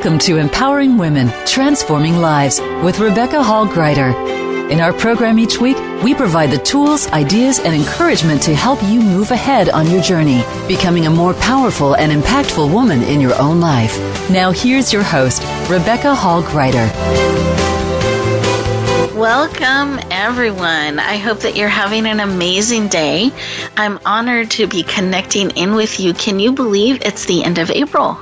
Welcome to Empowering Women, Transforming Lives with Rebecca Hall Gruyter. In our program each week, we provide the tools, ideas, and encouragement to help you move ahead on your journey, becoming a more powerful and impactful woman in your own life. Now, here's your host, Rebecca Hall Gruyter. Welcome, everyone. I hope that you're having an amazing day. I'm honored to be connecting in with you. Can you believe it's the end of April?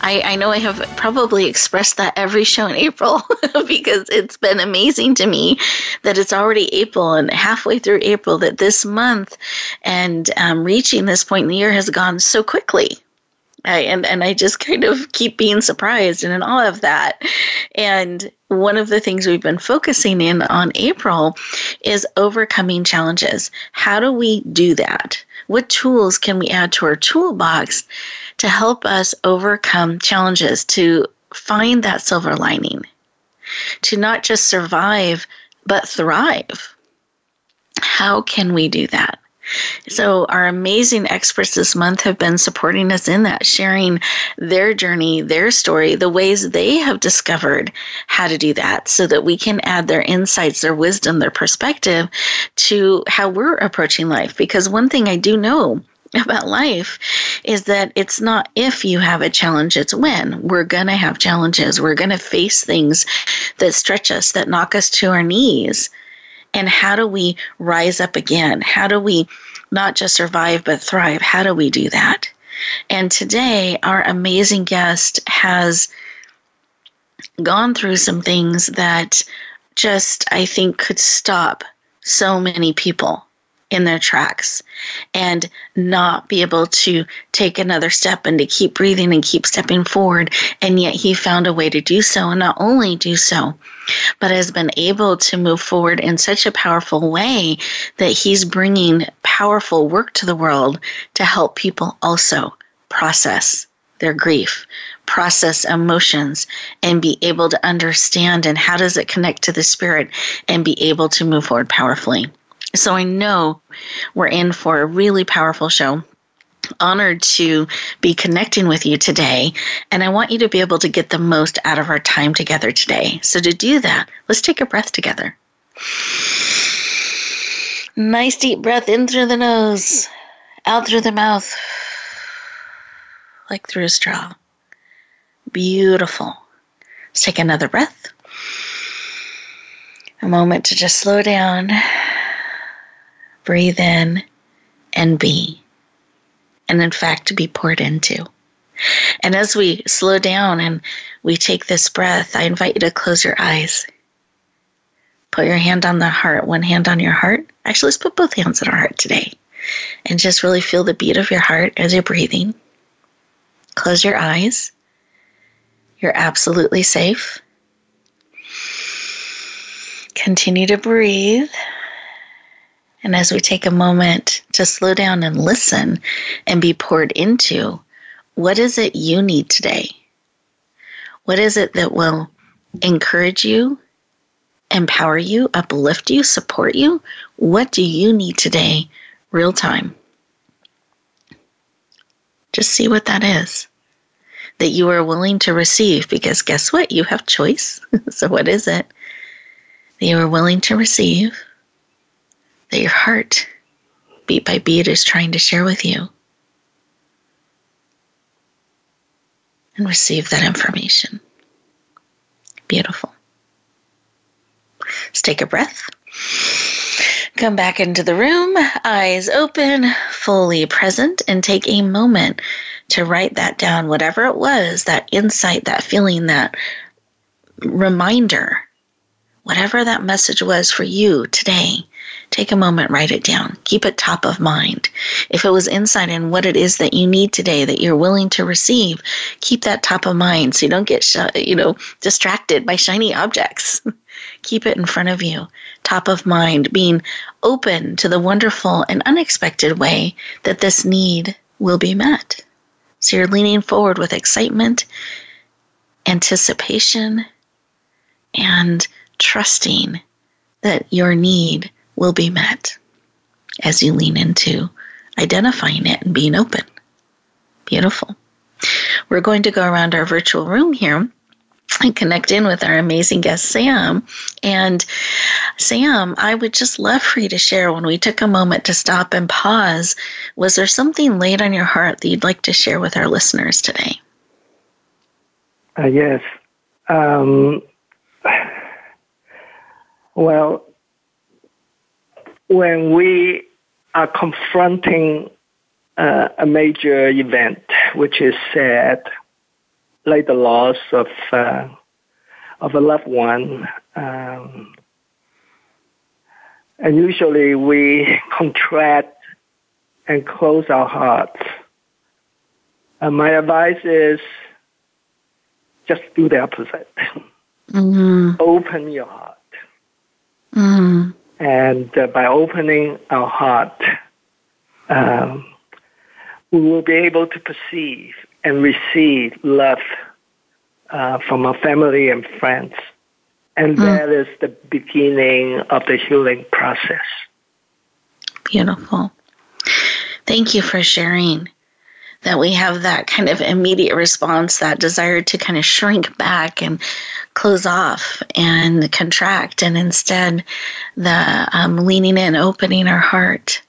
I, I know I have probably expressed that every show in April because it's been amazing to me that it's already April and halfway through April that this month and um, reaching this point in the year has gone so quickly. I, and and I just kind of keep being surprised and in awe of that. And one of the things we've been focusing in on April is overcoming challenges. How do we do that? What tools can we add to our toolbox to help us overcome challenges, to find that silver lining, to not just survive, but thrive? How can we do that? So, our amazing experts this month have been supporting us in that, sharing their journey, their story, the ways they have discovered how to do that, so that we can add their insights, their wisdom, their perspective to how we're approaching life. Because one thing I do know about life is that it's not if you have a challenge, it's when. We're going to have challenges. We're going to face things that stretch us, that knock us to our knees and how do we rise up again? How do we not just survive but thrive? How do we do that? And today, our amazing guest has gone through some things that just, I think, could stop so many people in their tracks and not be able to take another step and to keep breathing and keep stepping forward. And yet he found a way to do so and not only do so, but has been able to move forward in such a powerful way that he's bringing powerful work to the world to help people also process their grief, process emotions, and be able to understand and how does it connect to the spirit and be able to move forward powerfully. So I know we're in for a really powerful show. Honored to be connecting with you today, and I want you to be able to get the most out of our time together today. So, to do that, let's take a breath together. Nice deep breath in through the nose, out through the mouth, like through a straw. Beautiful. Let's take another breath. A moment to just slow down breathe in, and be. And in fact, to be poured into. And as we slow down and we take this breath, I invite you to close your eyes. Put your hand on the heart, one hand on your heart. Actually, let's put both hands on our heart today. And just really feel the beat of your heart as you're breathing. Close your eyes. You're absolutely safe. Continue to breathe. And as we take a moment to slow down and listen and be poured into, what is it you need today? What is it that will encourage you, empower you, uplift you, support you? What do you need today, real time? Just see what that is that you are willing to receive because guess what? You have choice. so, what is it that you are willing to receive? That your heart, beat by beat, is trying to share with you. And receive that information. Beautiful. Let's take a breath. Come back into the room, eyes open, fully present, and take a moment to write that down, whatever it was that insight, that feeling, that reminder, whatever that message was for you today. Take a moment, write it down. Keep it top of mind. If it was insight in what it is that you need today that you're willing to receive, keep that top of mind so you don't get you know distracted by shiny objects. keep it in front of you, top of mind, being open to the wonderful and unexpected way that this need will be met. So you're leaning forward with excitement, anticipation, and trusting that your need will be met as you lean into identifying it and being open. Beautiful. We're going to go around our virtual room here and connect in with our amazing guest, Sam. And Sam, I would just love for you to share when we took a moment to stop and pause. Was there something laid on your heart that you'd like to share with our listeners today? Uh, yes. Um, well, when we are confronting uh, a major event, which is sad, like the loss of uh, of a loved one, um, and usually we contract and close our hearts. And my advice is just do the opposite. Mm-hmm. Open your heart. Mm-hmm. And uh, by opening our heart, um, we will be able to perceive and receive love uh, from our family and friends. And mm. that is the beginning of the healing process. Beautiful. Thank you for sharing that we have that kind of immediate response, that desire to kind of shrink back and close off and contract, and instead the um, leaning in, opening our heart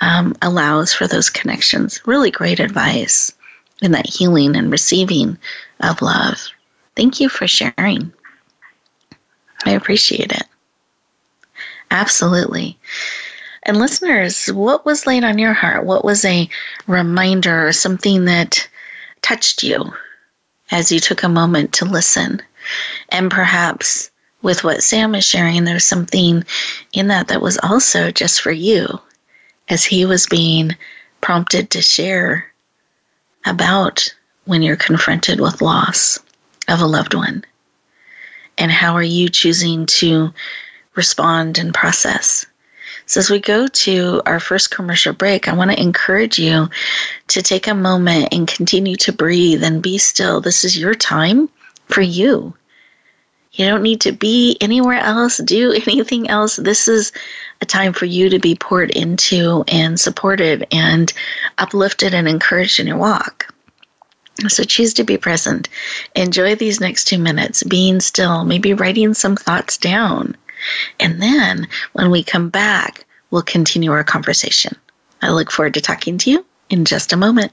um, allows for those connections. Really great advice in that healing and receiving of love. Thank you for sharing. I appreciate it. Absolutely. And listeners, what was laid on your heart? What was a reminder or something that touched you as you took a moment to listen? And perhaps with what Sam is sharing, there's something in that that was also just for you as he was being prompted to share about when you're confronted with loss of a loved one. And how are you choosing to respond and process? So, as we go to our first commercial break, I want to encourage you to take a moment and continue to breathe and be still. This is your time for you. You don't need to be anywhere else, do anything else. This is a time for you to be poured into and supported and uplifted and encouraged in your walk. So choose to be present. Enjoy these next two minutes, being still, maybe writing some thoughts down. And then when we come back, we'll continue our conversation. I look forward to talking to you in just a moment.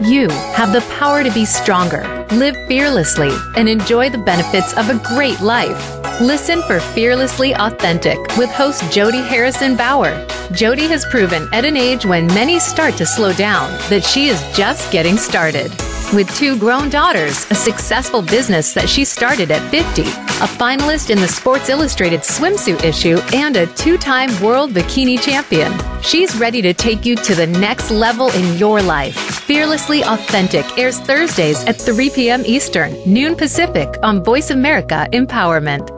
You have the power to be stronger, live fearlessly, and enjoy the benefits of a great life. Listen for Fearlessly Authentic with host Jody Harrison Bauer. Jody has proven at an age when many start to slow down that she is just getting started. With two grown daughters, a successful business that she started at 50, a finalist in the Sports Illustrated swimsuit issue, and a two time world bikini champion, she's ready to take you to the next level in your life. Fearlessly Authentic airs Thursdays at 3 p.m. Eastern, noon Pacific on Voice America Empowerment.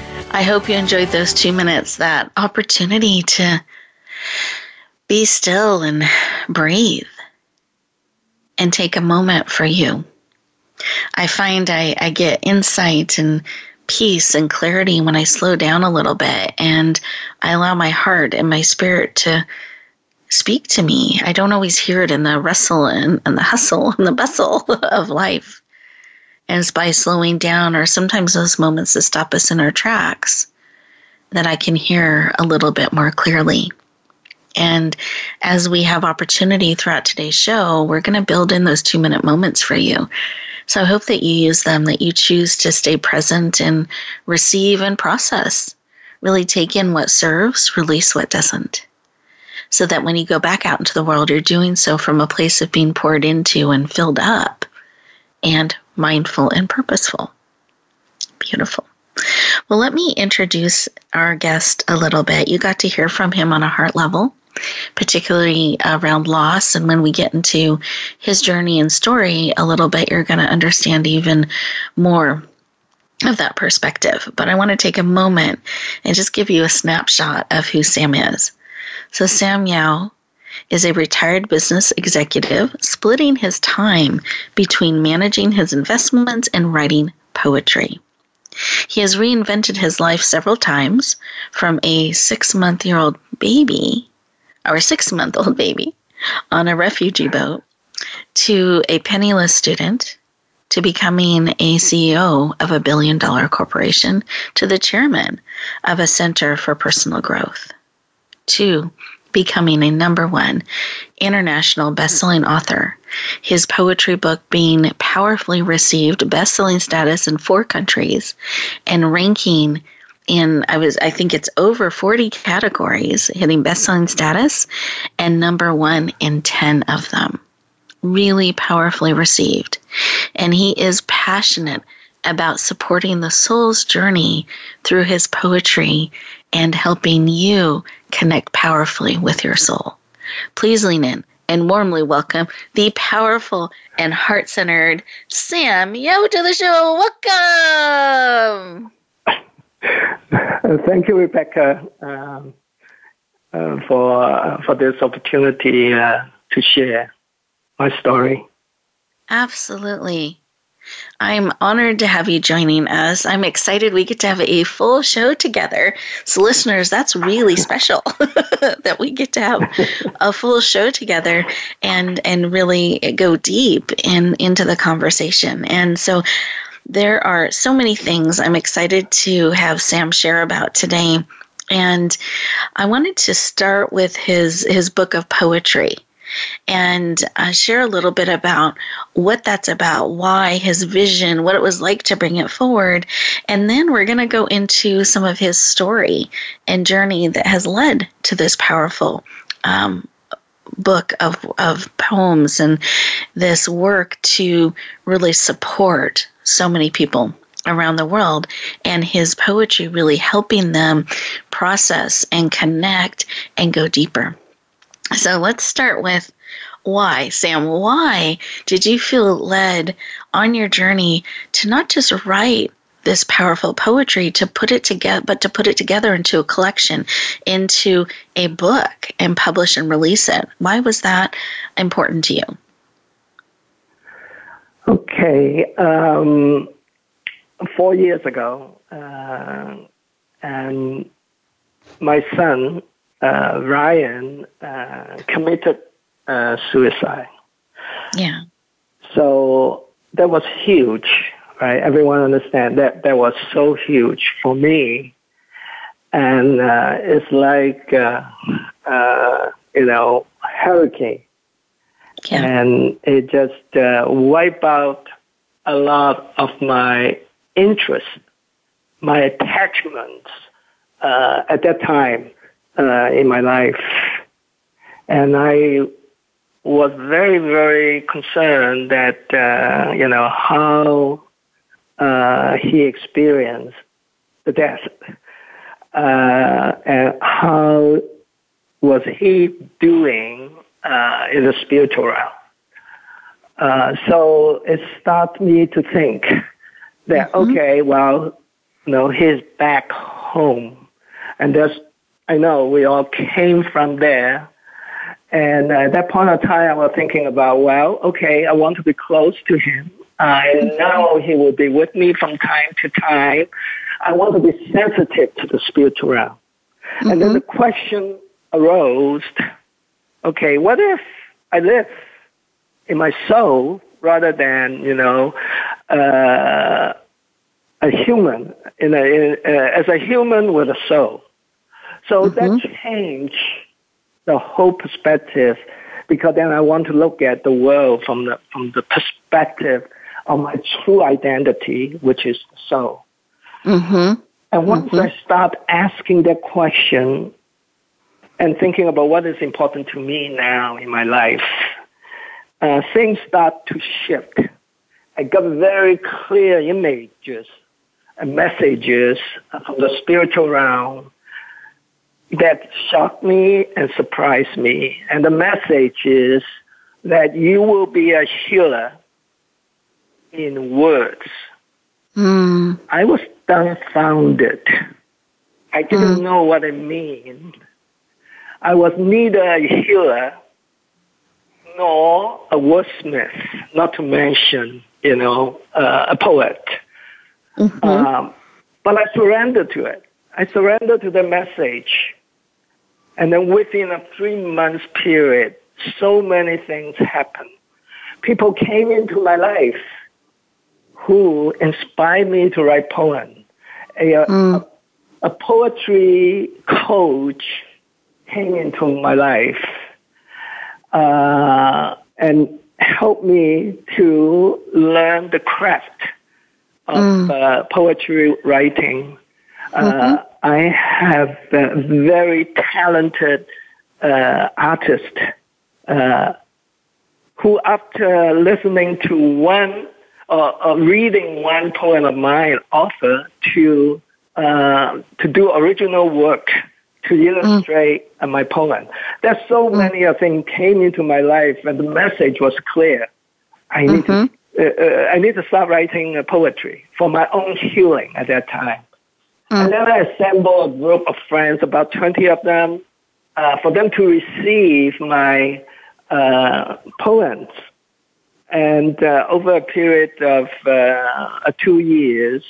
I hope you enjoyed those two minutes, that opportunity to be still and breathe and take a moment for you. I find I, I get insight and peace and clarity when I slow down a little bit and I allow my heart and my spirit to speak to me. I don't always hear it in the wrestle and, and the hustle and the bustle of life. And it's by slowing down or sometimes those moments that stop us in our tracks that I can hear a little bit more clearly. And as we have opportunity throughout today's show, we're going to build in those two minute moments for you. So I hope that you use them, that you choose to stay present and receive and process. Really take in what serves, release what doesn't. So that when you go back out into the world, you're doing so from a place of being poured into and filled up and mindful and purposeful. Beautiful. Well, let me introduce our guest a little bit. You got to hear from him on a heart level, particularly around loss. And when we get into his journey and story a little bit, you're going to understand even more of that perspective. But I want to take a moment and just give you a snapshot of who Sam is. So, Sam Yau is a retired business executive splitting his time between managing his investments and writing poetry. He has reinvented his life several times from a six month year old baby, or six month old baby, on a refugee boat to a penniless student to becoming a CEO of a billion dollar corporation to the chairman of a center for personal growth to becoming a number one international best-selling author. His poetry book being powerfully received best-selling status in four countries and ranking in I was I think it's over 40 categories hitting best-selling status and number 1 in 10 of them. Really powerfully received. And he is passionate about supporting the soul's journey through his poetry and helping you connect powerfully with your soul. Please lean in and warmly welcome the powerful and heart centered Sam Yau to the show. Welcome. Thank you, Rebecca, um, uh, for uh, for this opportunity uh, to share my story. Absolutely. I'm honored to have you joining us. I'm excited we get to have a full show together. So, listeners, that's really special that we get to have a full show together and and really go deep in into the conversation. And so, there are so many things I'm excited to have Sam share about today. And I wanted to start with his his book of poetry and uh, share a little bit about what that's about, why his vision, what it was like to bring it forward. And then we're going to go into some of his story and journey that has led to this powerful um, book of, of poems and this work to really support so many people around the world and his poetry really helping them process and connect and go deeper. So let's start with why, Sam. Why did you feel led on your journey to not just write this powerful poetry, to put it together, but to put it together into a collection, into a book, and publish and release it? Why was that important to you? Okay. Um, four years ago, uh, and my son uh, Ryan uh, committed uh, suicide. Yeah. So that was huge, right? Everyone understand that that was so huge for me, and uh, it's like uh, uh, you know hurricane, yeah. and it just uh, wiped out a lot of my interest, my attachments uh, at that time uh, in my life. And I was very, very concerned that, uh, you know, how uh, he experienced the death uh, and how was he doing uh, in the spiritual realm. Uh, so it started me to think that, mm-hmm. okay, well, you know, he's back home. And that's, I know we all came from there. And at that point of time, I was thinking about, well, okay, I want to be close to him. I know he will be with me from time to time. I want to be sensitive to the spiritual realm. Mm-hmm. And then mm-hmm. the question arose, okay, what if I live in my soul rather than, you know, uh, a human, in a, in, uh, as a human with a soul. So mm-hmm. that changed the whole perspective because then I want to look at the world from the, from the perspective of my true identity, which is the soul. Mm-hmm. And once mm-hmm. I start asking that question and thinking about what is important to me now in my life, uh, things start to shift. I got very clear images and messages from the spiritual realm that shocked me and surprised me. And the message is that you will be a healer in words. Mm. I was dumbfounded. I didn't mm. know what it meant. I was neither a healer nor a wordsmith, not to mention, you know, uh, a poet. Mm-hmm. Um, but I surrendered to it. I surrendered to the message. And then within a three months period, so many things happened. People came into my life who inspired me to write poems. A, mm. a, a poetry coach came into my life uh, and helped me to learn the craft of mm. uh, poetry writing. Uh, mm-hmm. I have a very talented uh, artist uh, who, after listening to one uh, reading one poem of mine, offer to to do original work to illustrate mm. my poem. There's so mm. many of things came into my life, and the message was clear. I need mm-hmm. to uh, uh, I need to start writing poetry for my own healing at that time. Mm. And then I assembled a group of friends, about 20 of them, uh, for them to receive my uh, poems. And uh, over a period of uh, two years,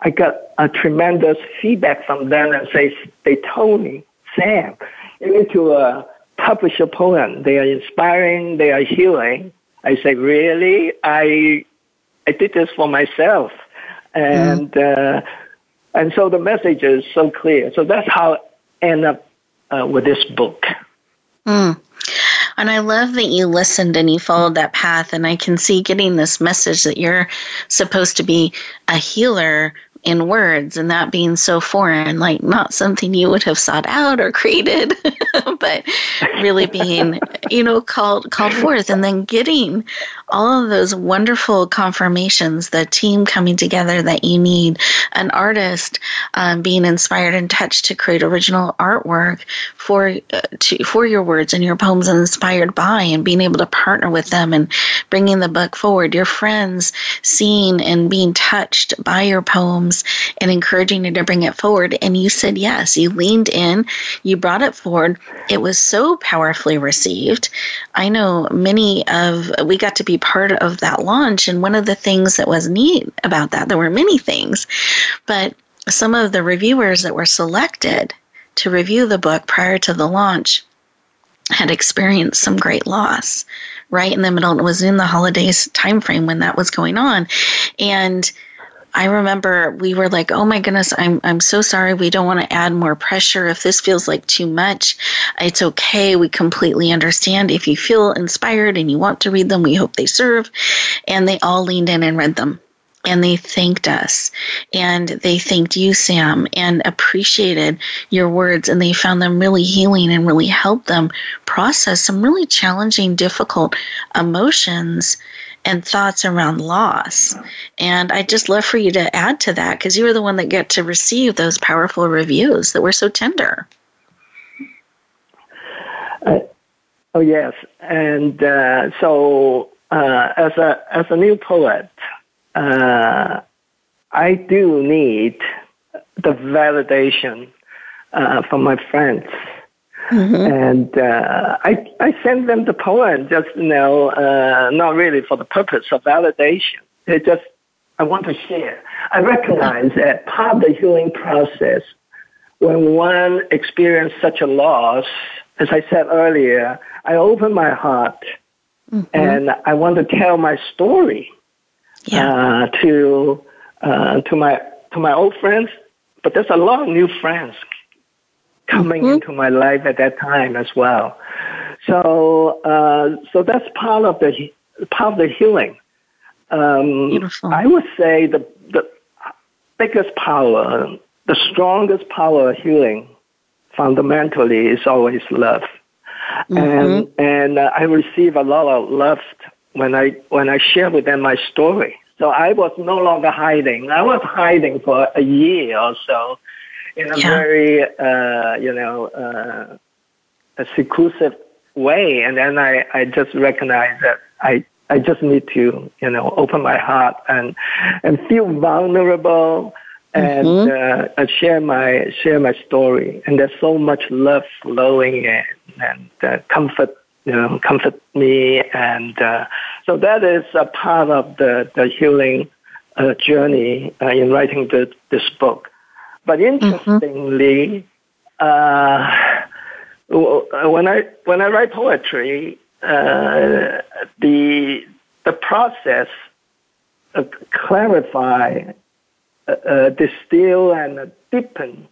I got a tremendous feedback from them and say, they told me, Sam, you need to publish a poem. They are inspiring, they are healing I say, really? I, I did this for myself. And, mm. And so the message is so clear. So that's how I end up uh, with this book. Mm. And I love that you listened and you followed that path. And I can see getting this message that you're supposed to be a healer in words and that being so foreign, like not something you would have sought out or created, but really being, you know, called called forth and then getting all of those wonderful confirmations, the team coming together that you need, an artist um, being inspired and touched to create original artwork for uh, to, for your words and your poems inspired by, and being able to partner with them and bringing the book forward. Your friends seeing and being touched by your poems and encouraging you to bring it forward, and you said yes. You leaned in, you brought it forward. It was so powerfully received. I know many of we got to be part of that launch. And one of the things that was neat about that, there were many things, but some of the reviewers that were selected to review the book prior to the launch had experienced some great loss right in the middle it was in the holidays timeframe when that was going on and I remember we were like, "Oh my goodness, I'm I'm so sorry. We don't want to add more pressure. If this feels like too much, it's okay. We completely understand. If you feel inspired and you want to read them, we hope they serve." And they all leaned in and read them. And they thanked us and they thanked you, Sam, and appreciated your words. And they found them really healing and really helped them process some really challenging, difficult emotions and thoughts around loss. And I'd just love for you to add to that because you were the one that get to receive those powerful reviews that were so tender. Uh, oh yes, and uh, so uh, as a as a new poet, uh, I do need the validation uh, from my friends. Mm-hmm. And uh, I I send them the poem just you know uh, not really for the purpose of validation. It just I want to share. I recognize that part of the healing process when one experiences such a loss, as I said earlier, I open my heart mm-hmm. and I want to tell my story yeah. uh, to uh, to my to my old friends. But there's a lot of new friends coming mm-hmm. into my life at that time as well. So uh, so that's part of the part of the healing. Um, Beautiful. I would say the the biggest power, the strongest power of healing, fundamentally, is always love. Mm-hmm. And and uh, I receive a lot of love when I when I share with them my story. So I was no longer hiding. I was hiding for a year or so in a yeah. very uh, you know uh, a seclusive way, and then I I just recognize that I I just need to you know open my heart and and feel vulnerable and mm-hmm. uh, share my share my story. And there's so much love flowing in and uh, comfort you know comfort me, and uh, so that is a part of the the healing uh, journey uh, in writing the, this book. But interestingly, mm-hmm. when I when I write poetry, the the process clarify uh, distill and deepen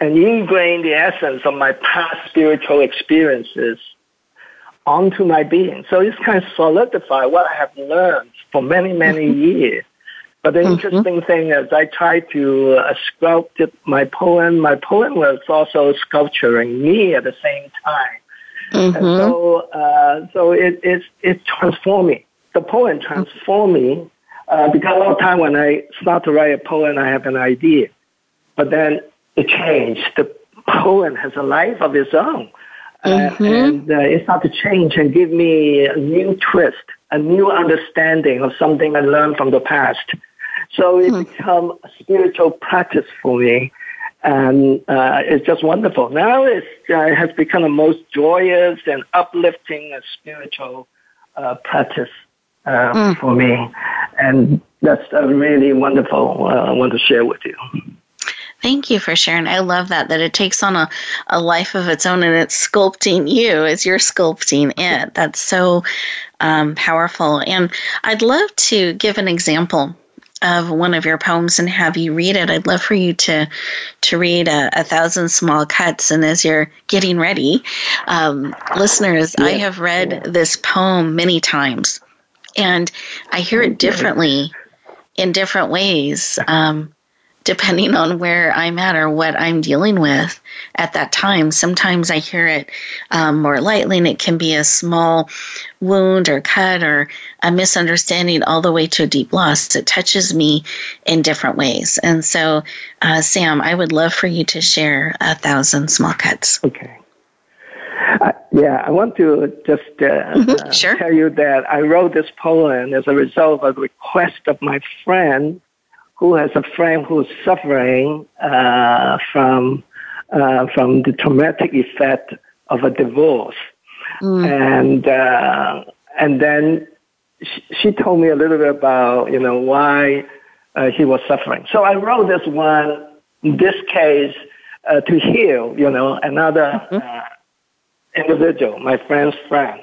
and ingrain the essence of my past spiritual experiences onto my being. So it's kind of solidify what I have learned for many, many mm-hmm. years. But the mm-hmm. interesting thing is I try to uh, sculpt my poem. My poem was also sculpturing me at the same time. Mm-hmm. And so, uh, so it, it's, it's transforming. The poem transformed me uh, because a lot of time when I start to write a poem, I have an idea, but then it changed. The poem has a life of its own. Uh, mm-hmm. and uh, it started to change and give me a new twist, a new understanding of something I learned from the past. So it mm-hmm. became a spiritual practice for me, and uh, it's just wonderful. Now it's, uh, it has become the most joyous and uplifting spiritual uh, practice mm. for me. And that's really wonderful. Uh, I want to share with you. Thank you for sharing. I love that, that it takes on a, a life of its own and it's sculpting you as you're sculpting it. That's so um, powerful. And I'd love to give an example of one of your poems and have you read it. I'd love for you to to read a, a thousand small cuts. And as you're getting ready, um, listeners, yeah. I have read this poem many times and I hear it differently in different ways, um, depending on where I'm at or what I'm dealing with at that time. Sometimes I hear it um, more lightly, and it can be a small wound or cut or a misunderstanding, all the way to a deep loss. It touches me in different ways. And so, uh, Sam, I would love for you to share a thousand small cuts. Okay. Uh, yeah, I want to just uh, mm-hmm, sure. uh, tell you that I wrote this poem as a result of a request of my friend who has a friend who's suffering uh, from uh, from the traumatic effect of a divorce, mm. and uh, and then she, she, told me a little bit about you know why he was suffering. So I wrote this one. In this case, to heal, you know, another. Mm-hmm individual, my friend's friend.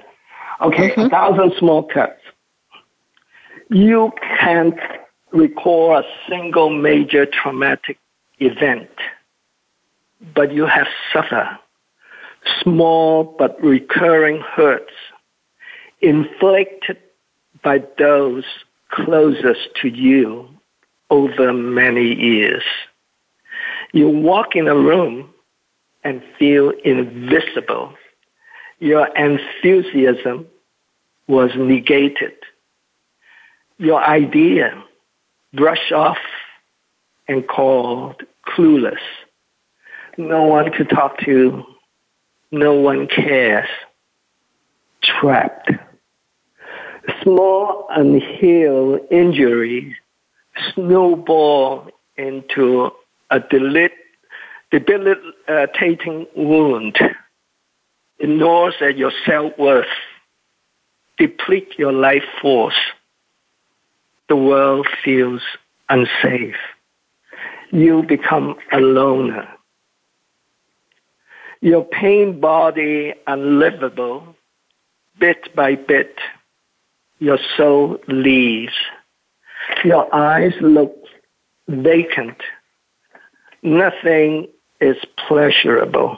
Okay, mm-hmm. a thousand small cuts. You can't recall a single major traumatic event, but you have suffered small but recurring hurts inflicted by those closest to you over many years. You walk in a room and feel invisible your enthusiasm was negated. Your idea brushed off and called clueless. No one to talk to. No one cares. Trapped. Small unhealed injuries snowball into a debilitating wound. It at your self-worth, deplete your life force. The world feels unsafe. You become a loner. Your pain body unlivable, bit by bit, your soul leaves. Your eyes look vacant. Nothing is pleasurable.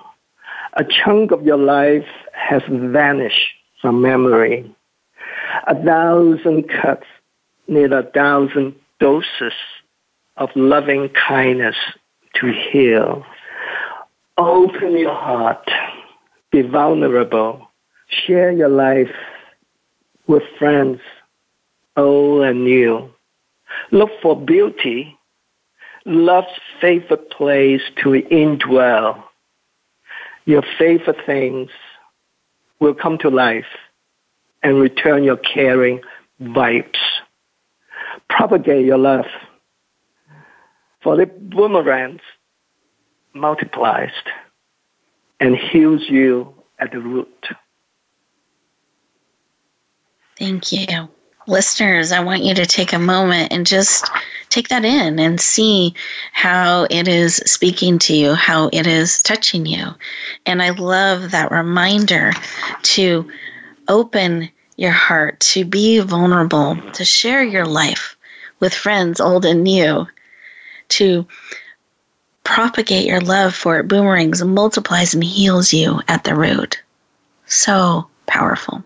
A chunk of your life has vanished from memory. A thousand cuts need a thousand doses of loving kindness to heal. Open your heart. Be vulnerable. Share your life with friends, old and new. Look for beauty, love's favorite place to indwell. Your favorite things will come to life and return your caring vibes. Propagate your love. For the boomerangs multiplies and heals you at the root. Thank you. Listeners, I want you to take a moment and just take that in and see how it is speaking to you, how it is touching you. And I love that reminder to open your heart, to be vulnerable, to share your life with friends, old and new, to propagate your love for it boomerangs and multiplies and heals you at the root. So powerful.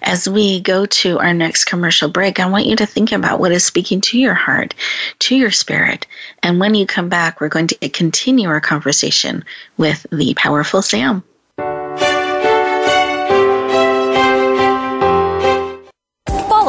As we go to our next commercial break, I want you to think about what is speaking to your heart, to your spirit. And when you come back, we're going to continue our conversation with the powerful Sam.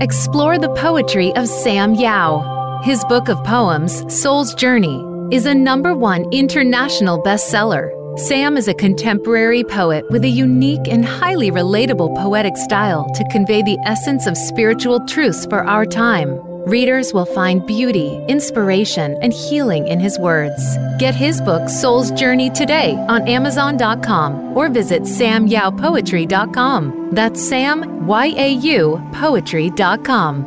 Explore the poetry of Sam Yau. His book of poems, Soul's Journey, is a number one international bestseller. Sam is a contemporary poet with a unique and highly relatable poetic style to convey the essence of spiritual truths for our time. Readers will find beauty, inspiration, and healing in his words. Get his book, Soul's Journey, today on Amazon.com or visit samyaupoetry.com. That's Sam, Y A U, poetry.com.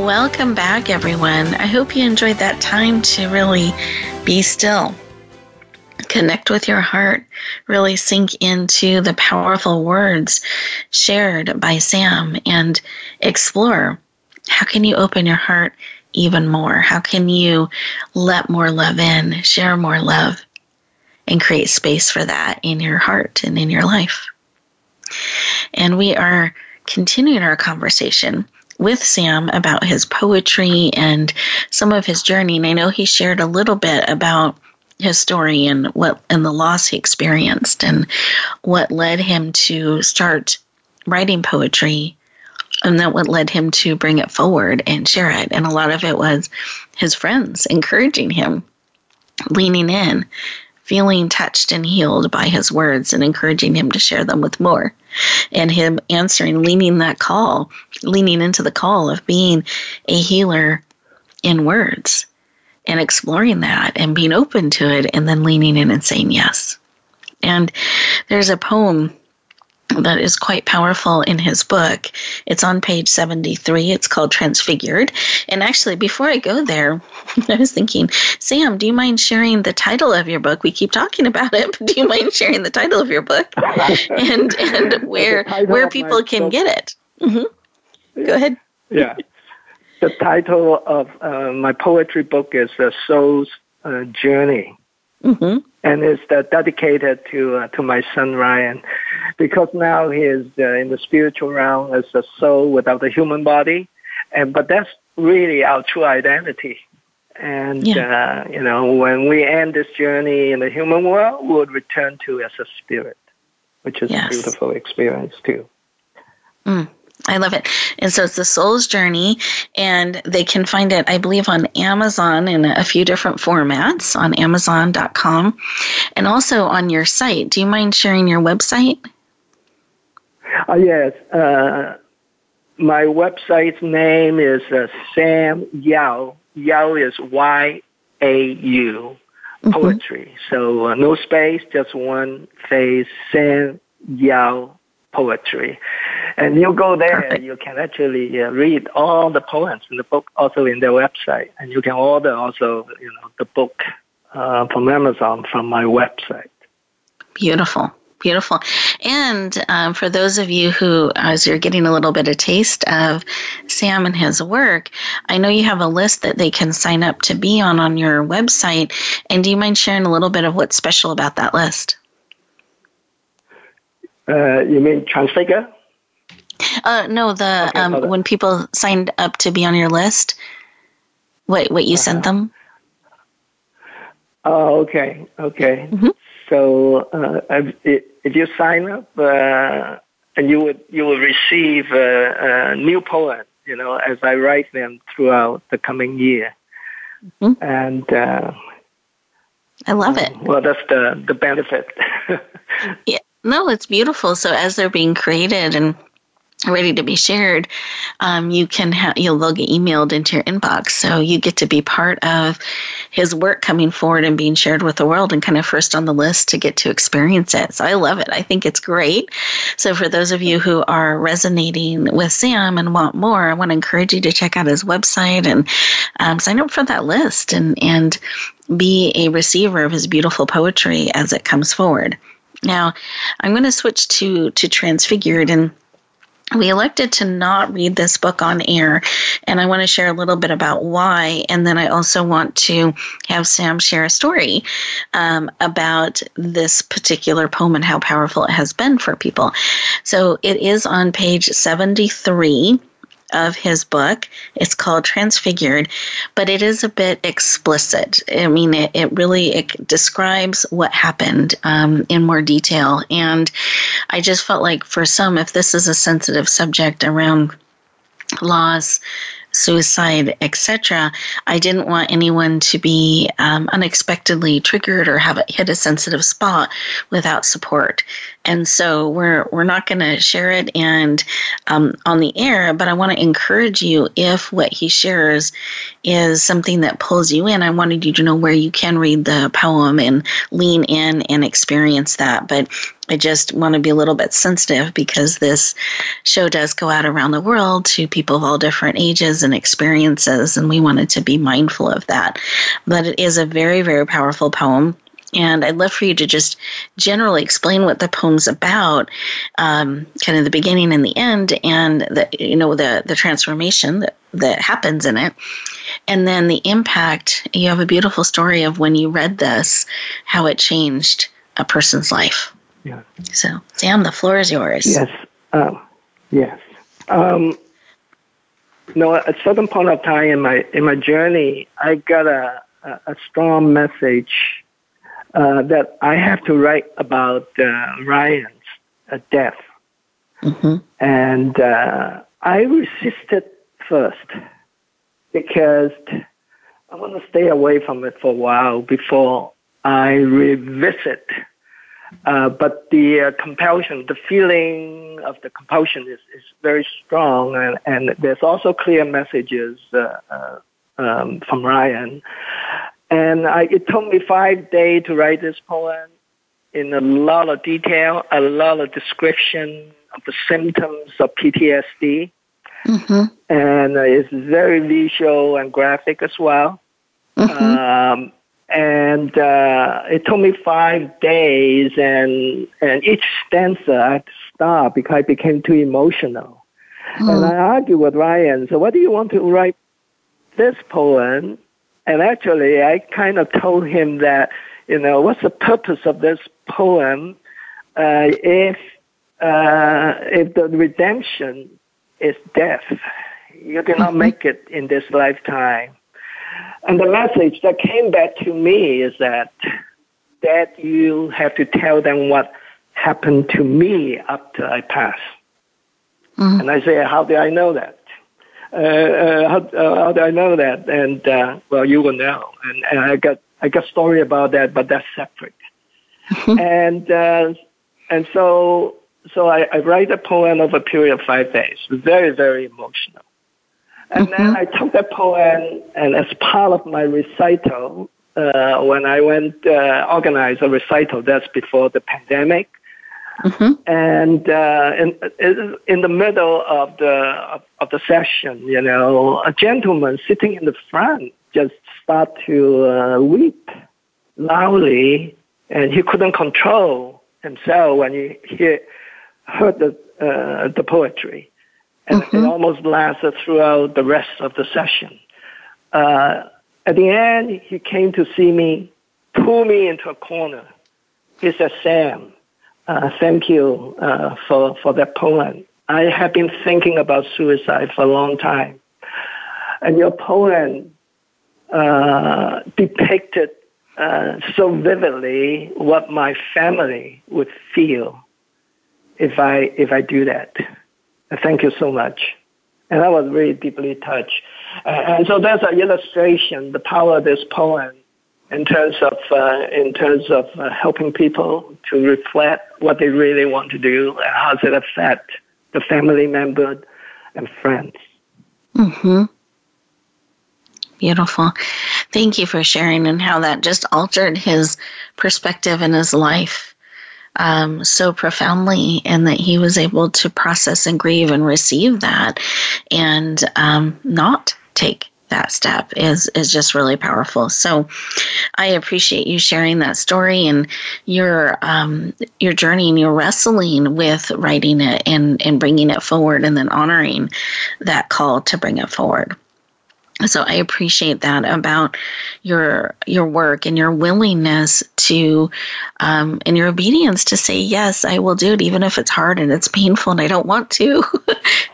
Welcome back, everyone. I hope you enjoyed that time to really be still, connect with your heart, really sink into the powerful words shared by Sam, and explore how can you open your heart even more? How can you let more love in, share more love, and create space for that in your heart and in your life? And we are continuing our conversation with Sam about his poetry and some of his journey. And I know he shared a little bit about his story and what and the loss he experienced and what led him to start writing poetry and that what led him to bring it forward and share it and a lot of it was his friends encouraging him leaning in feeling touched and healed by his words and encouraging him to share them with more and him answering leaning that call leaning into the call of being a healer in words and exploring that and being open to it and then leaning in and saying yes. And there's a poem that is quite powerful in his book. It's on page 73. It's called Transfigured. And actually, before I go there, I was thinking, Sam, do you mind sharing the title of your book? We keep talking about it, but do you mind sharing the title of your book and and where where people can book. get it? Mm-hmm. Go ahead. Yeah the title of uh, my poetry book is "The Soul's uh, Journey," mm-hmm. and it's uh, dedicated to uh, to my son Ryan, because now he is uh, in the spiritual realm as a soul without a human body, and but that's really our true identity. And yeah. Uh, you know, when we end this journey in the human world, we'll return to as a spirit, which is yes. a beautiful experience too. Mm. I love it. And so it's the soul's journey, and they can find it, I believe, on Amazon in a few different formats on Amazon.com and also on your site. Do you mind sharing your website? Uh, yes. Uh, my website's name is uh, Sam Yau. Yau is Y A U mm-hmm. poetry. Mm-hmm. So uh, no space, just one face. Sam Yau poetry. And you go there, Perfect. you can actually uh, read all the poems in the book, also in their website, and you can order also, you know, the book uh, from Amazon from my website. Beautiful. Beautiful. And um, for those of you who, as you're getting a little bit of taste of Sam and his work, I know you have a list that they can sign up to be on on your website. And do you mind sharing a little bit of what's special about that list? Uh, you mean transfigure? Uh, no, the okay, um, when people signed up to be on your list, what what you uh-huh. sent them? Oh, okay, okay. Mm-hmm. So uh, if, if you sign up, uh, and you would you will receive a, a, new poem, you know, as I write them throughout the coming year, mm-hmm. and. Uh, I love it. Well, that's the the benefit. yeah, no, it's beautiful. So as they're being created and ready to be shared, um, you can have you'll they'll get emailed into your inbox. So you get to be part of his work coming forward and being shared with the world and kind of first on the list to get to experience it. So I love it. I think it's great. So for those of you who are resonating with Sam and want more, I want to encourage you to check out his website and um, sign up for that list and and be a receiver of his beautiful poetry as it comes forward. Now, I'm going to switch to to Transfigured and we elected to not read this book on air, and I want to share a little bit about why. And then I also want to have Sam share a story um, about this particular poem and how powerful it has been for people. So it is on page 73 of his book. It's called Transfigured, but it is a bit explicit. I mean, it, it really it describes what happened um, in more detail. And I just felt like for some, if this is a sensitive subject around loss, suicide, etc. I didn't want anyone to be um, unexpectedly triggered or have it hit a sensitive spot without support. And so we're we're not going to share it and um, on the air, but I want to encourage you if what he shares is something that pulls you in. I wanted you to know where you can read the poem and lean in and experience that. But I just want to be a little bit sensitive because this show does go out around the world to people of all different ages and experiences, and we wanted to be mindful of that. But it is a very, very powerful poem. And I'd love for you to just generally explain what the poem's about, um, kind of the beginning and the end, and the you know the the transformation that that happens in it, and then the impact. You have a beautiful story of when you read this, how it changed a person's life. Yeah. So, Sam, the floor is yours. Yes. Um, yes. Um, no, at a certain point of time in my in my journey, I got a a, a strong message uh, that I have to write about uh, Ryan's uh, death. Mm-hmm. And uh, I resisted first because I want to stay away from it for a while before I revisit. Uh, but the uh, compulsion, the feeling of the compulsion is, is very strong, and, and there's also clear messages uh, uh um, from Ryan. And I, it took me five days to write this poem in a lot of detail, a lot of description of the symptoms of PTSD. Mm-hmm. And uh, it's very visual and graphic as well. Mm-hmm. Um, and uh, it took me five days, and and each stanza I had to stop because I became too emotional. Mm. And I argued with Ryan. So, what do you want to write this poem? And actually, I kind of told him that you know what's the purpose of this poem uh, if uh, if the redemption is death, you cannot mm-hmm. make it in this lifetime. And the message that came back to me is that that you have to tell them what happened to me after I pass. Mm-hmm. And I say, how do I know that? Uh, uh, how, uh, how do I know that? And uh, well, you will know. And, and I got I got story about that, but that's separate. Mm-hmm. And uh, and so so I, I write a poem over a period of five days. Very very emotional. And mm-hmm. then I took that poem, and as part of my recital, uh, when I went uh, organize a recital, that's before the pandemic. Mm-hmm. And uh, in, in the middle of the of, of, the session, you know, a gentleman sitting in the front just start to uh, weep loudly, and he couldn't control himself when he, he heard the uh, the poetry and mm-hmm. it almost lasted throughout the rest of the session. Uh, at the end, he came to see me, pull me into a corner. He said, Sam, uh, thank you uh, for, for that poem. I have been thinking about suicide for a long time. And your poem uh, depicted uh, so vividly what my family would feel if I, if I do that. Thank you so much. And I was really deeply touched. Uh, and so that's an illustration, the power of this poem in terms of, uh, in terms of uh, helping people to reflect what they really want to do and how does it affect the family member and friends. Mm-hmm. Beautiful. Thank you for sharing and how that just altered his perspective in his life um, so profoundly and that he was able to process and grieve and receive that and um, not take that step is is just really powerful. So I appreciate you sharing that story and your um, your journey and your wrestling with writing it and and bringing it forward and then honoring that call to bring it forward so i appreciate that about your your work and your willingness to um, and your obedience to say yes i will do it even if it's hard and it's painful and i don't want to.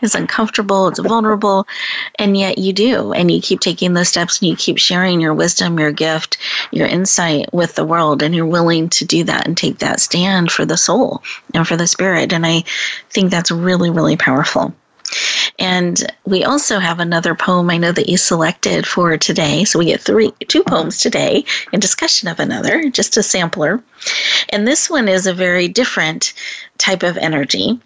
It's uncomfortable it's vulnerable and yet you do and you keep taking those steps and you keep sharing your wisdom your gift your insight with the world and you're willing to do that and take that stand for the soul and for the spirit and i think that's really really powerful and we also have another poem I know that you selected for today. So we get three, two poems today in discussion of another, just a sampler. And this one is a very different type of energy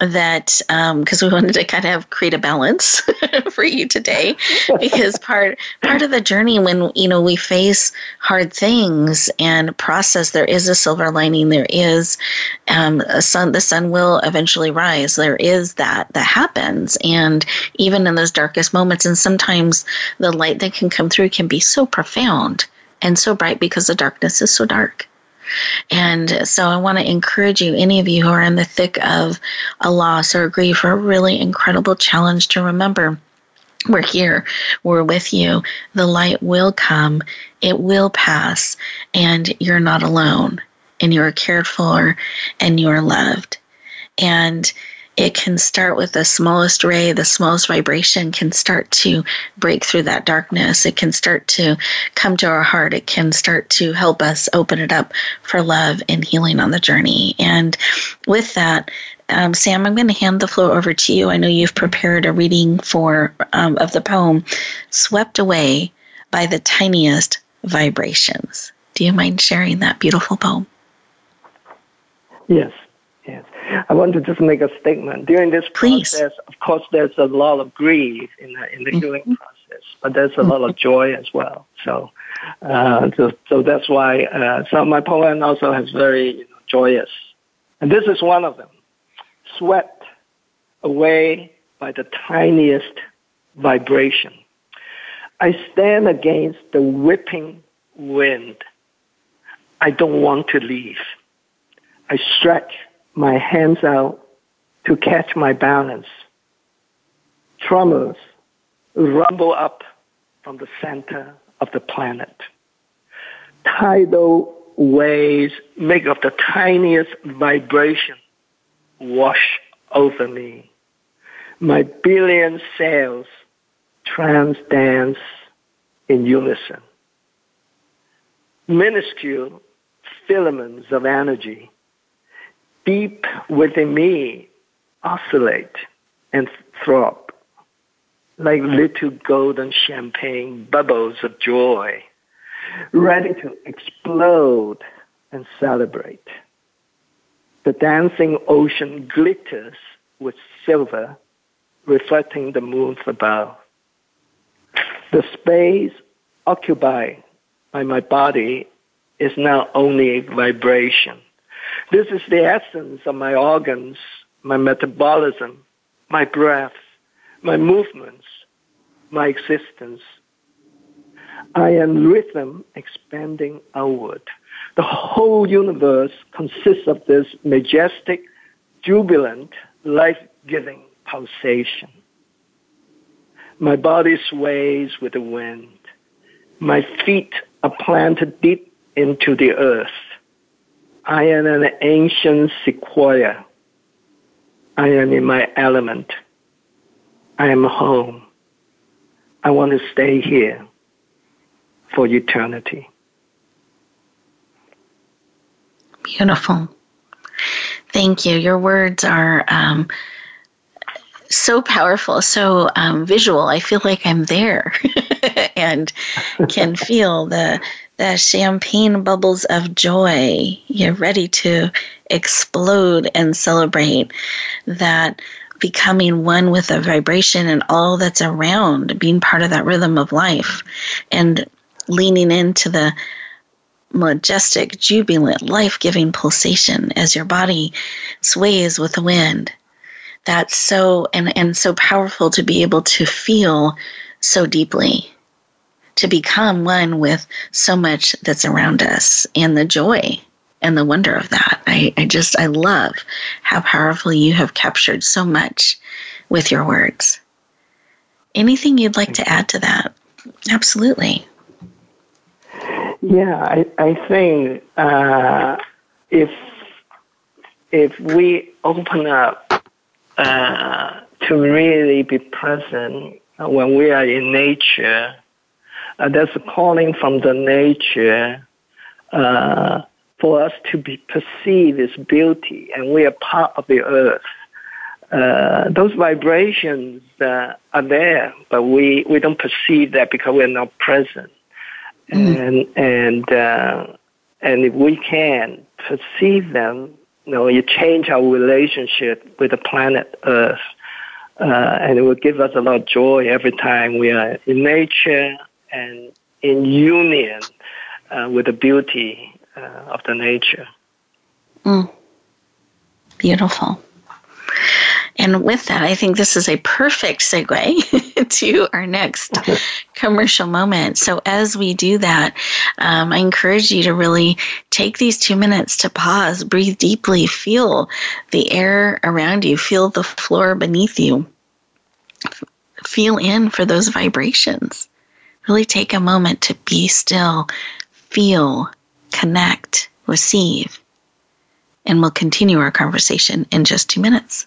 that because um, we wanted to kind of create a balance for you today because part part of the journey when you know we face hard things and process there is a silver lining there is um, a sun the sun will eventually rise. There is that that happens. And even in those darkest moments and sometimes the light that can come through can be so profound and so bright because the darkness is so dark and so I want to encourage you, any of you who are in the thick of a loss or grief or a really incredible challenge, to remember we're here, we're with you. The light will come, it will pass, and you're not alone, and you're cared for, and you're loved. And it can start with the smallest ray, the smallest vibration can start to break through that darkness. It can start to come to our heart. It can start to help us open it up for love and healing on the journey. And with that, um, Sam, I'm going to hand the floor over to you. I know you've prepared a reading for um, of the poem "Swept Away by the Tiniest Vibrations." Do you mind sharing that beautiful poem? Yes, yes. I want to just make a statement. During this Please. process, of course, there's a lot of grief in the, in the mm-hmm. healing process, but there's a lot of joy as well. So, uh, so, so that's why uh, some of my poem also has very you know, joyous, and this is one of them. Swept away by the tiniest vibration. I stand against the whipping wind. I don't want to leave. I stretch my hands out to catch my balance. Tremors rumble up from the center of the planet. Tidal waves make of the tiniest vibration wash over me. My billion sails trance dance in unison. Minuscule filaments of energy deep within me oscillate and throb like little golden champagne bubbles of joy, ready to explode and celebrate. The dancing ocean glitters with silver, reflecting the moons above. The space occupied by my body is now only vibration this is the essence of my organs, my metabolism, my breath, my movements, my existence. I am rhythm expanding outward. The whole universe consists of this majestic, jubilant, life-giving pulsation. My body sways with the wind. My feet are planted deep into the earth. I am an ancient sequoia. I am in my element. I am home. I want to stay here for eternity. Beautiful. Thank you. Your words are um, so powerful, so um, visual. I feel like I'm there and can feel the the champagne bubbles of joy. You're ready to explode and celebrate that becoming one with the vibration and all that's around, being part of that rhythm of life, and leaning into the majestic, jubilant, life giving pulsation as your body sways with the wind. That's so and, and so powerful to be able to feel so deeply to become one with so much that's around us and the joy and the wonder of that. I, I just, I love how powerfully you have captured so much with your words. Anything you'd like to add to that? Absolutely. Yeah, I, I think uh, if if we open up uh, to really be present when we are in nature, uh, there's a calling from the nature uh, for us to be perceive its beauty, and we are part of the earth. Uh, those vibrations uh, are there, but we, we don't perceive that because we're not present. Mm. And and uh, and if we can perceive them, you know, it change our relationship with the planet Earth, uh, and it will give us a lot of joy every time we are in nature and in union uh, with the beauty uh, of the nature. Mm. Beautiful. And with that, I think this is a perfect segue to our next commercial moment. So, as we do that, um, I encourage you to really take these two minutes to pause, breathe deeply, feel the air around you, feel the floor beneath you, feel in for those vibrations. Really take a moment to be still, feel, connect, receive. And we'll continue our conversation in just two minutes.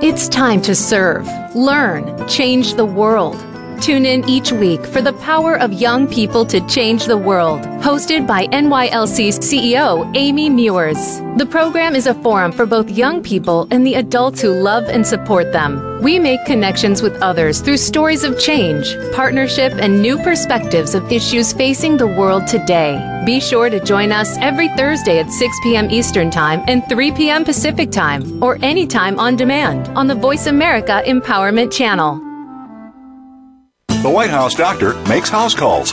It's time to serve, learn, change the world. Tune in each week for the power of young people to change the world. Hosted by NYLC CEO Amy Meuers. The program is a forum for both young people and the adults who love and support them. We make connections with others through stories of change, partnership, and new perspectives of issues facing the world today. Be sure to join us every Thursday at 6 p.m. Eastern Time and 3 p.m. Pacific Time, or anytime on demand on the Voice America Empowerment Channel. The White House doctor makes house calls.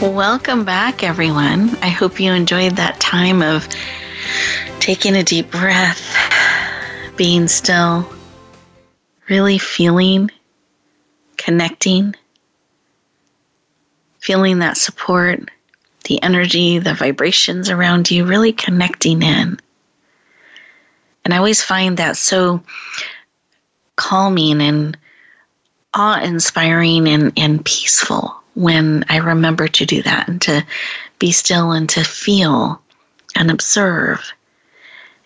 Welcome back, everyone. I hope you enjoyed that time of taking a deep breath, being still, really feeling, connecting, feeling that support, the energy, the vibrations around you, really connecting in. And I always find that so calming and awe inspiring and, and peaceful when I remember to do that and to be still and to feel and observe.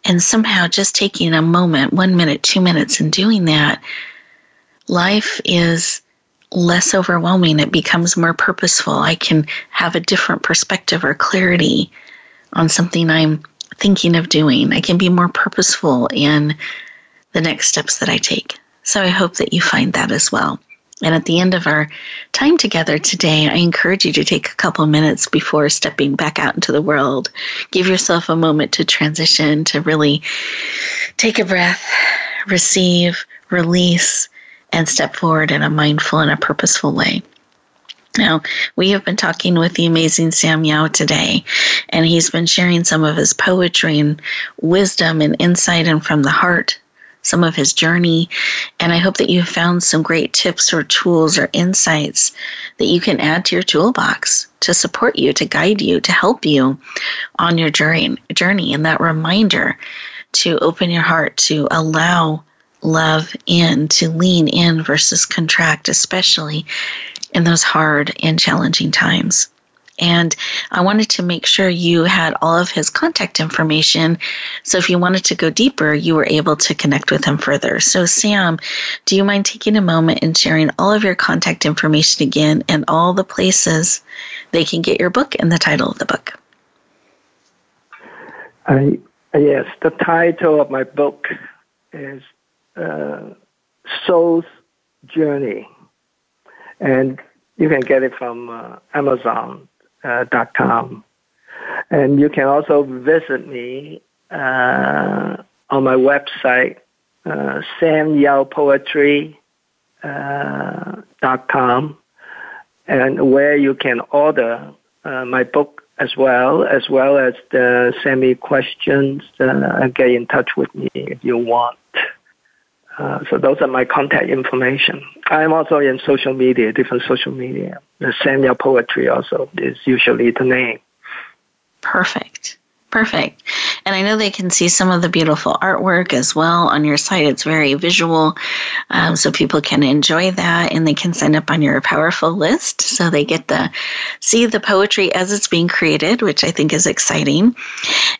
And somehow just taking a moment, one minute, two minutes, and doing that, life is less overwhelming. It becomes more purposeful. I can have a different perspective or clarity on something I'm thinking of doing. I can be more purposeful in the next steps that I take. So I hope that you find that as well. And at the end of our time together today, I encourage you to take a couple minutes before stepping back out into the world. Give yourself a moment to transition, to really take a breath, receive, release, and step forward in a mindful and a purposeful way. Now, we have been talking with the amazing Sam Yau today, and he's been sharing some of his poetry and wisdom and insight and from the heart some of his journey. And I hope that you have found some great tips or tools or insights that you can add to your toolbox to support you, to guide you, to help you on your journey. journey. And that reminder to open your heart, to allow love in, to lean in versus contract, especially in those hard and challenging times. And I wanted to make sure you had all of his contact information. So if you wanted to go deeper, you were able to connect with him further. So, Sam, do you mind taking a moment and sharing all of your contact information again and all the places they can get your book and the title of the book? I, yes, the title of my book is uh, Soul's Journey. And you can get it from uh, Amazon dot com. And you can also visit me uh, on my website, uh, uh, dot com, and where you can order uh, my book as well, as well as the semi questions. Uh, get in touch with me if you want. Uh, so those are my contact information. I'm also in social media, different social media. The Sam Yau Poetry also is usually the name. Perfect. Perfect. And I know they can see some of the beautiful artwork as well on your site. It's very visual, um, so people can enjoy that and they can sign up on your powerful list so they get to see the poetry as it's being created, which I think is exciting.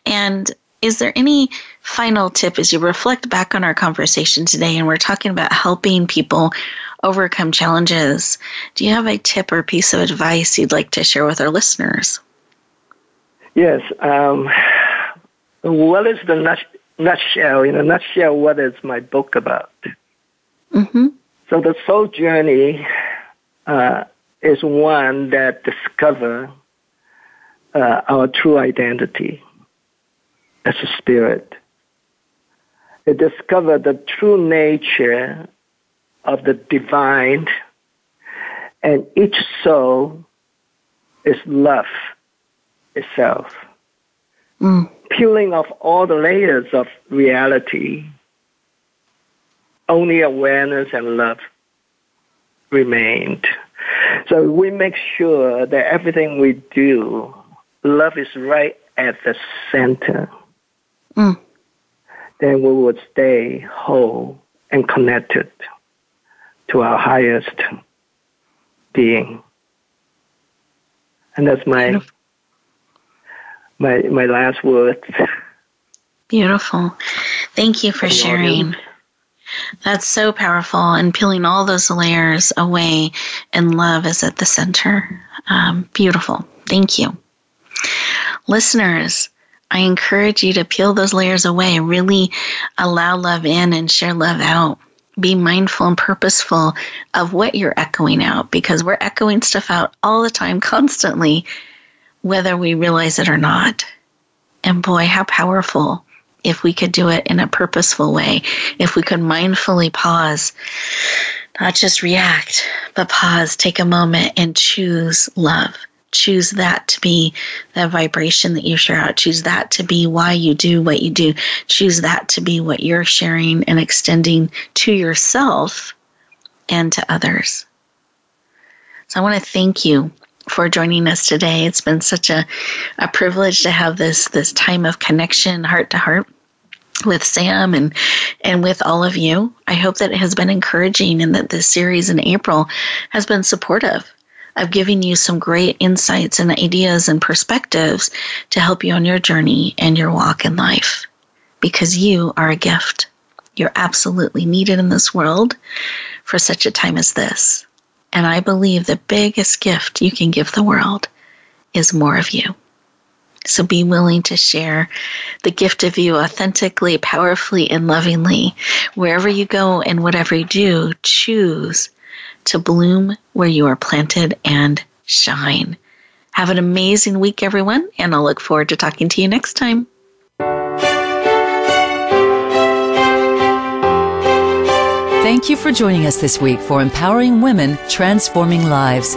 And is there any final tip as you reflect back on our conversation today and we're talking about helping people overcome challenges? Do you have a tip or piece of advice you'd like to share with our listeners? Yes. Um, what is the nut- nutshell? In a nutshell, what is my book about? Mm-hmm. So the soul journey uh, is one that discovers uh, our true identity as a spirit. It discover the true nature of the divine, and each soul is love itself. Mm. Peeling off all the layers of reality, only awareness and love remained. So we make sure that everything we do, love is right at the center. Mm. Then we would stay whole and connected to our highest being. And that's my my my last words. Beautiful. Thank you for sharing. That's so powerful, and peeling all those layers away, and love is at the center. Um, beautiful. Thank you. Listeners, I encourage you to peel those layers away, really allow love in and share love out. Be mindful and purposeful of what you're echoing out because we're echoing stuff out all the time, constantly, whether we realize it or not. And boy, how powerful if we could do it in a purposeful way, if we could mindfully pause, not just react, but pause, take a moment, and choose love. Choose that to be the vibration that you share out. Choose that to be why you do what you do. Choose that to be what you're sharing and extending to yourself and to others. So I want to thank you for joining us today. It's been such a, a privilege to have this this time of connection, heart to heart with Sam and and with all of you. I hope that it has been encouraging and that this series in April has been supportive of giving you some great insights and ideas and perspectives to help you on your journey and your walk in life. Because you are a gift. You're absolutely needed in this world for such a time as this. And I believe the biggest gift you can give the world is more of you. So be willing to share the gift of you authentically, powerfully, and lovingly. Wherever you go and whatever you do, choose to bloom where you are planted and shine. Have an amazing week, everyone, and I'll look forward to talking to you next time. Thank you for joining us this week for Empowering Women, Transforming Lives.